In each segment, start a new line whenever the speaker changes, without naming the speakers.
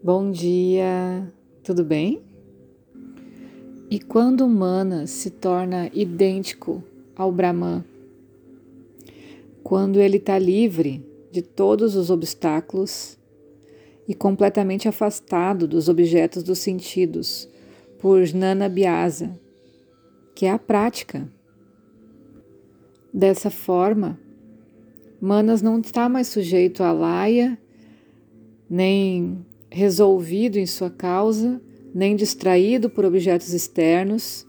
Bom dia, tudo bem? E quando Manas se torna idêntico ao Brahman, quando ele está livre de todos os obstáculos e completamente afastado dos objetos dos sentidos por Jnana Biasa, que é a prática. Dessa forma, Manas não está mais sujeito a laia, nem resolvido em sua causa, nem distraído por objetos externos,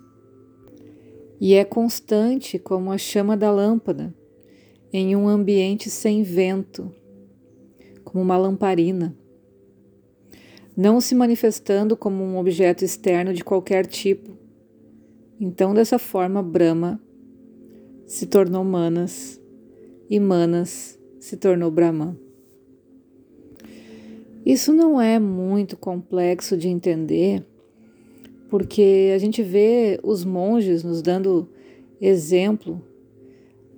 e é constante como a chama da lâmpada em um ambiente sem vento, como uma lamparina, não se manifestando como um objeto externo de qualquer tipo. Então, dessa forma, Brahma se tornou Manas e Manas se tornou Brahman. Isso não é muito complexo de entender, porque a gente vê os monges nos dando exemplo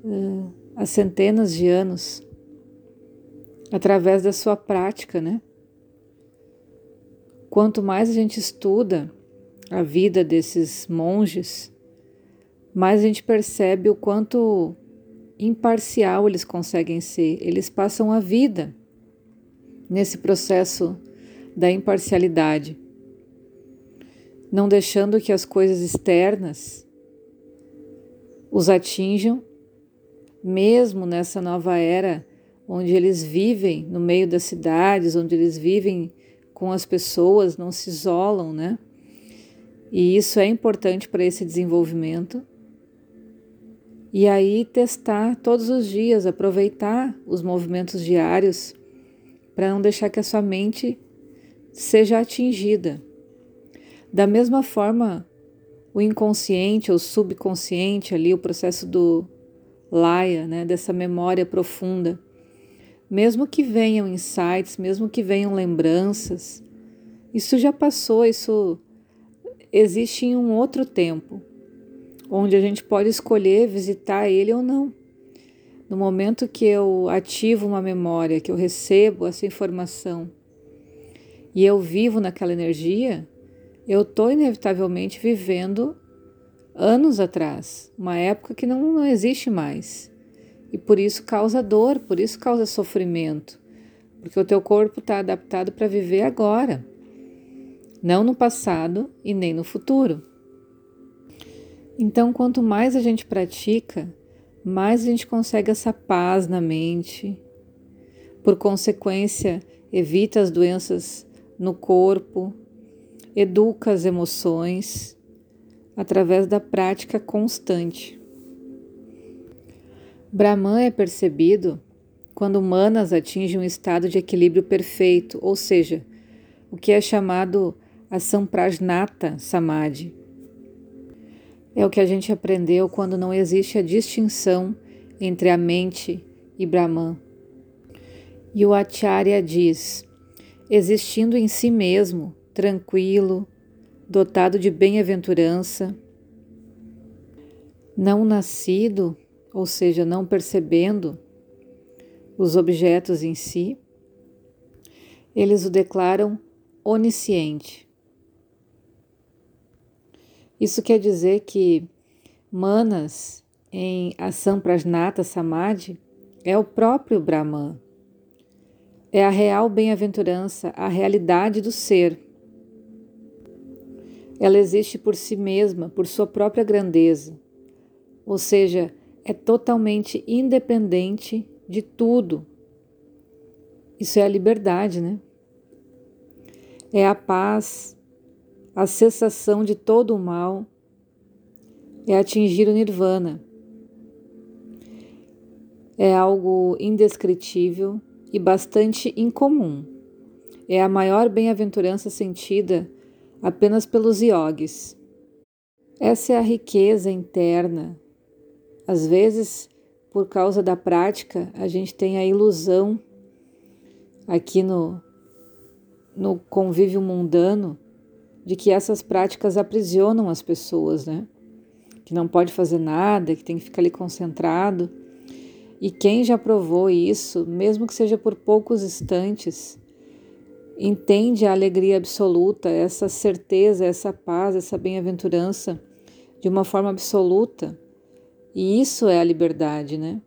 uh, há centenas de anos, através da sua prática, né? Quanto mais a gente estuda a vida desses monges, mais a gente percebe o quanto imparcial eles conseguem ser. Eles passam a vida nesse processo da imparcialidade, não deixando que as coisas externas os atinjam, mesmo nessa nova era onde eles vivem no meio das cidades, onde eles vivem com as pessoas, não se isolam, né? E isso é importante para esse desenvolvimento. E aí testar todos os dias, aproveitar os movimentos diários para não deixar que a sua mente seja atingida. Da mesma forma, o inconsciente ou subconsciente ali, o processo do Laya, né, dessa memória profunda, mesmo que venham insights, mesmo que venham lembranças, isso já passou, isso existe em um outro tempo, onde a gente pode escolher visitar ele ou não. No momento que eu ativo uma memória, que eu recebo essa informação e eu vivo naquela energia, eu estou inevitavelmente vivendo anos atrás, uma época que não, não existe mais. E por isso causa dor, por isso causa sofrimento, porque o teu corpo está adaptado para viver agora, não no passado e nem no futuro. Então, quanto mais a gente pratica, mais a gente consegue essa paz na mente. Por consequência, evita as doenças no corpo, educa as emoções através da prática constante. Brahman é percebido quando Manas atinge um estado de equilíbrio perfeito, ou seja, o que é chamado a Samprajnata Samadhi é o que a gente aprendeu quando não existe a distinção entre a mente e Brahman. E o Acharya diz: existindo em si mesmo, tranquilo, dotado de bem-aventurança, não nascido, ou seja, não percebendo os objetos em si, eles o declaram onisciente. Isso quer dizer que Manas, em ação prajnata samadhi, é o próprio Brahman. É a real bem-aventurança, a realidade do ser. Ela existe por si mesma, por sua própria grandeza. Ou seja, é totalmente independente de tudo. Isso é a liberdade, né? É a paz, a cessação de todo o mal é atingir o nirvana. É algo indescritível e bastante incomum. É a maior bem-aventurança sentida apenas pelos iogues. Essa é a riqueza interna. Às vezes, por causa da prática, a gente tem a ilusão aqui no, no convívio mundano de que essas práticas aprisionam as pessoas, né? Que não pode fazer nada, que tem que ficar ali concentrado. E quem já provou isso, mesmo que seja por poucos instantes, entende a alegria absoluta, essa certeza, essa paz, essa bem-aventurança de uma forma absoluta. E isso é a liberdade, né?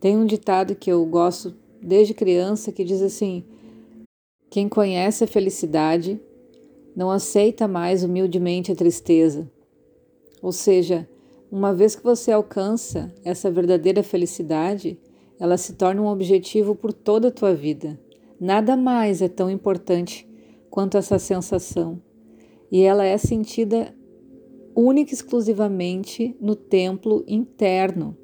Tem um ditado que eu gosto desde criança que diz assim: quem conhece a felicidade não aceita mais humildemente a tristeza. Ou seja, uma vez que você alcança essa verdadeira felicidade, ela se torna um objetivo por toda a tua vida. Nada mais é tão importante quanto essa sensação. E ela é sentida única e exclusivamente no templo interno.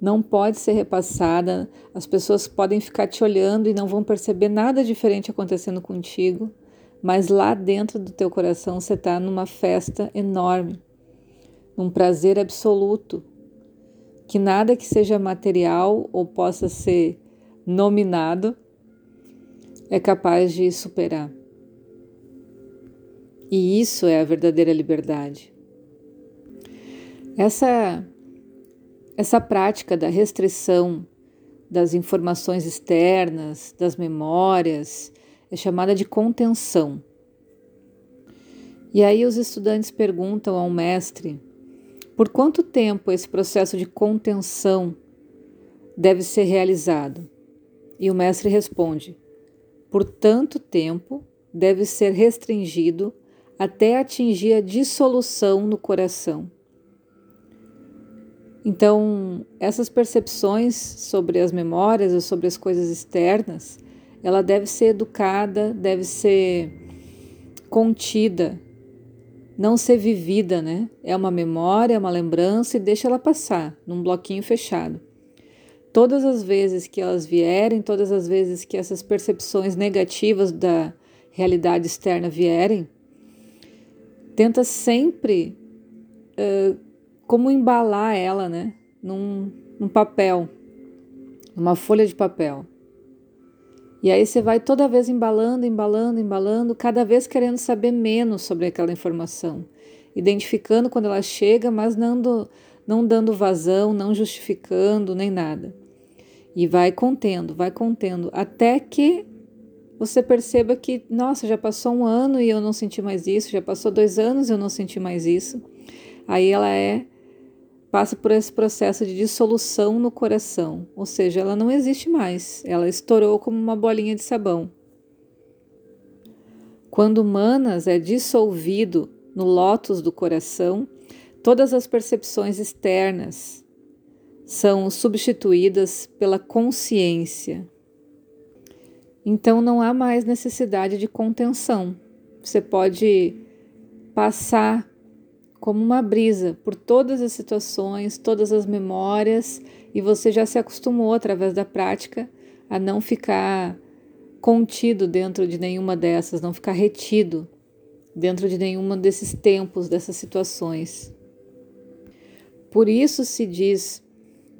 Não pode ser repassada, as pessoas podem ficar te olhando e não vão perceber nada diferente acontecendo contigo, mas lá dentro do teu coração você está numa festa enorme, num prazer absoluto, que nada que seja material ou possa ser nominado é capaz de superar. E isso é a verdadeira liberdade. Essa essa prática da restrição das informações externas, das memórias, é chamada de contenção. E aí os estudantes perguntam ao mestre por quanto tempo esse processo de contenção deve ser realizado? E o mestre responde: por tanto tempo deve ser restringido até atingir a dissolução no coração. Então, essas percepções sobre as memórias ou sobre as coisas externas, ela deve ser educada, deve ser contida, não ser vivida, né? É uma memória, é uma lembrança e deixa ela passar num bloquinho fechado. Todas as vezes que elas vierem, todas as vezes que essas percepções negativas da realidade externa vierem, tenta sempre uh, como embalar ela, né? Num, num papel, numa folha de papel. E aí você vai toda vez embalando, embalando, embalando, cada vez querendo saber menos sobre aquela informação, identificando quando ela chega, mas não, do, não dando vazão, não justificando nem nada. E vai contendo, vai contendo, até que você perceba que, nossa, já passou um ano e eu não senti mais isso, já passou dois anos e eu não senti mais isso. Aí ela é passa por esse processo de dissolução no coração, ou seja, ela não existe mais, ela estourou como uma bolinha de sabão. Quando Manas é dissolvido no lótus do coração, todas as percepções externas são substituídas pela consciência. Então não há mais necessidade de contenção. Você pode passar como uma brisa por todas as situações, todas as memórias, e você já se acostumou através da prática a não ficar contido dentro de nenhuma dessas, não ficar retido dentro de nenhuma desses tempos, dessas situações. Por isso se diz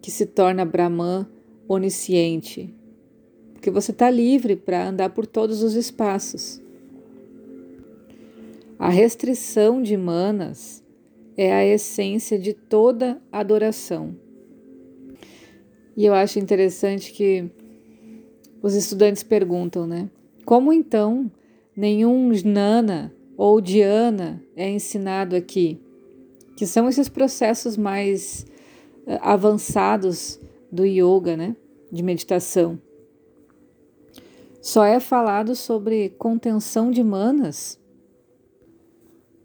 que se torna Brahman onisciente, porque você está livre para andar por todos os espaços. A restrição de manas é a essência de toda adoração. E eu acho interessante que os estudantes perguntam, né? Como então nenhum jnana ou dhyana é ensinado aqui? Que são esses processos mais eh, avançados do yoga, né? De meditação. Só é falado sobre contenção de manas.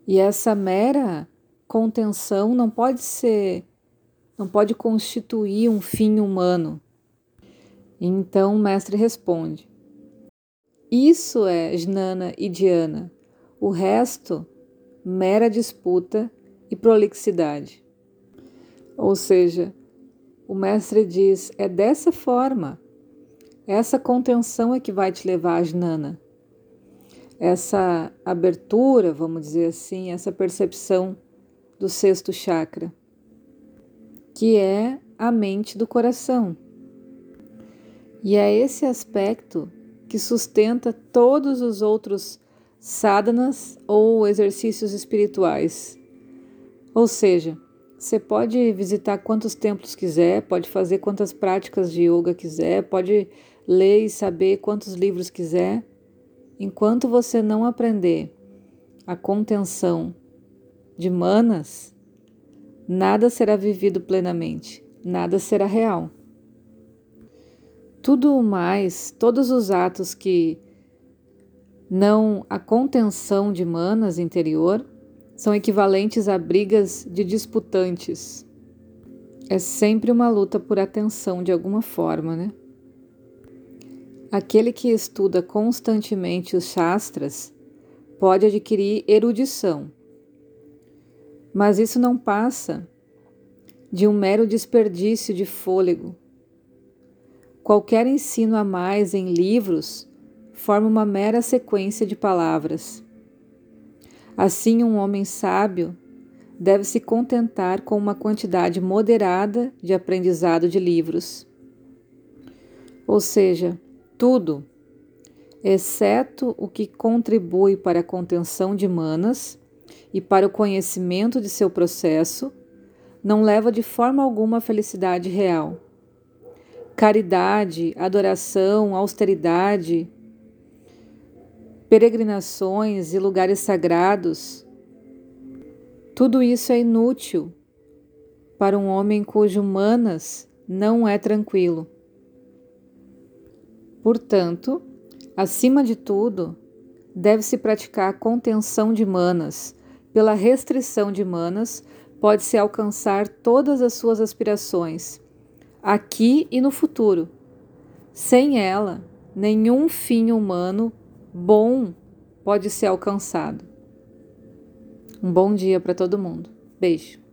E essa mera contenção não pode ser, não pode constituir um fim humano. Então o mestre responde: Isso é Jnana e Dhyana. O resto, mera disputa e prolixidade. Ou seja, o mestre diz: é dessa forma essa contenção é que vai te levar a jnana. Essa abertura, vamos dizer assim, essa percepção do sexto chakra, que é a mente do coração. E é esse aspecto que sustenta todos os outros sadhanas ou exercícios espirituais. Ou seja, você pode visitar quantos templos quiser, pode fazer quantas práticas de yoga quiser, pode ler e saber quantos livros quiser, enquanto você não aprender a contenção de manas, nada será vivido plenamente, nada será real. Tudo mais, todos os atos que não a contenção de manas interior são equivalentes a brigas de disputantes. É sempre uma luta por atenção de alguma forma, né? Aquele que estuda constantemente os Shastras pode adquirir erudição, mas isso não passa de um mero desperdício de fôlego. Qualquer ensino a mais em livros forma uma mera sequência de palavras. Assim, um homem sábio deve se contentar com uma quantidade moderada de aprendizado de livros. Ou seja, tudo, exceto o que contribui para a contenção de manas e para o conhecimento de seu processo, não leva de forma alguma à felicidade real. Caridade, adoração, austeridade, peregrinações e lugares sagrados, tudo isso é inútil para um homem cujo manas não é tranquilo. Portanto, acima de tudo, deve-se praticar a contenção de manas. Pela restrição de manas, pode-se alcançar todas as suas aspirações, aqui e no futuro. Sem ela, nenhum fim humano bom pode ser alcançado. Um bom dia para todo mundo. Beijo.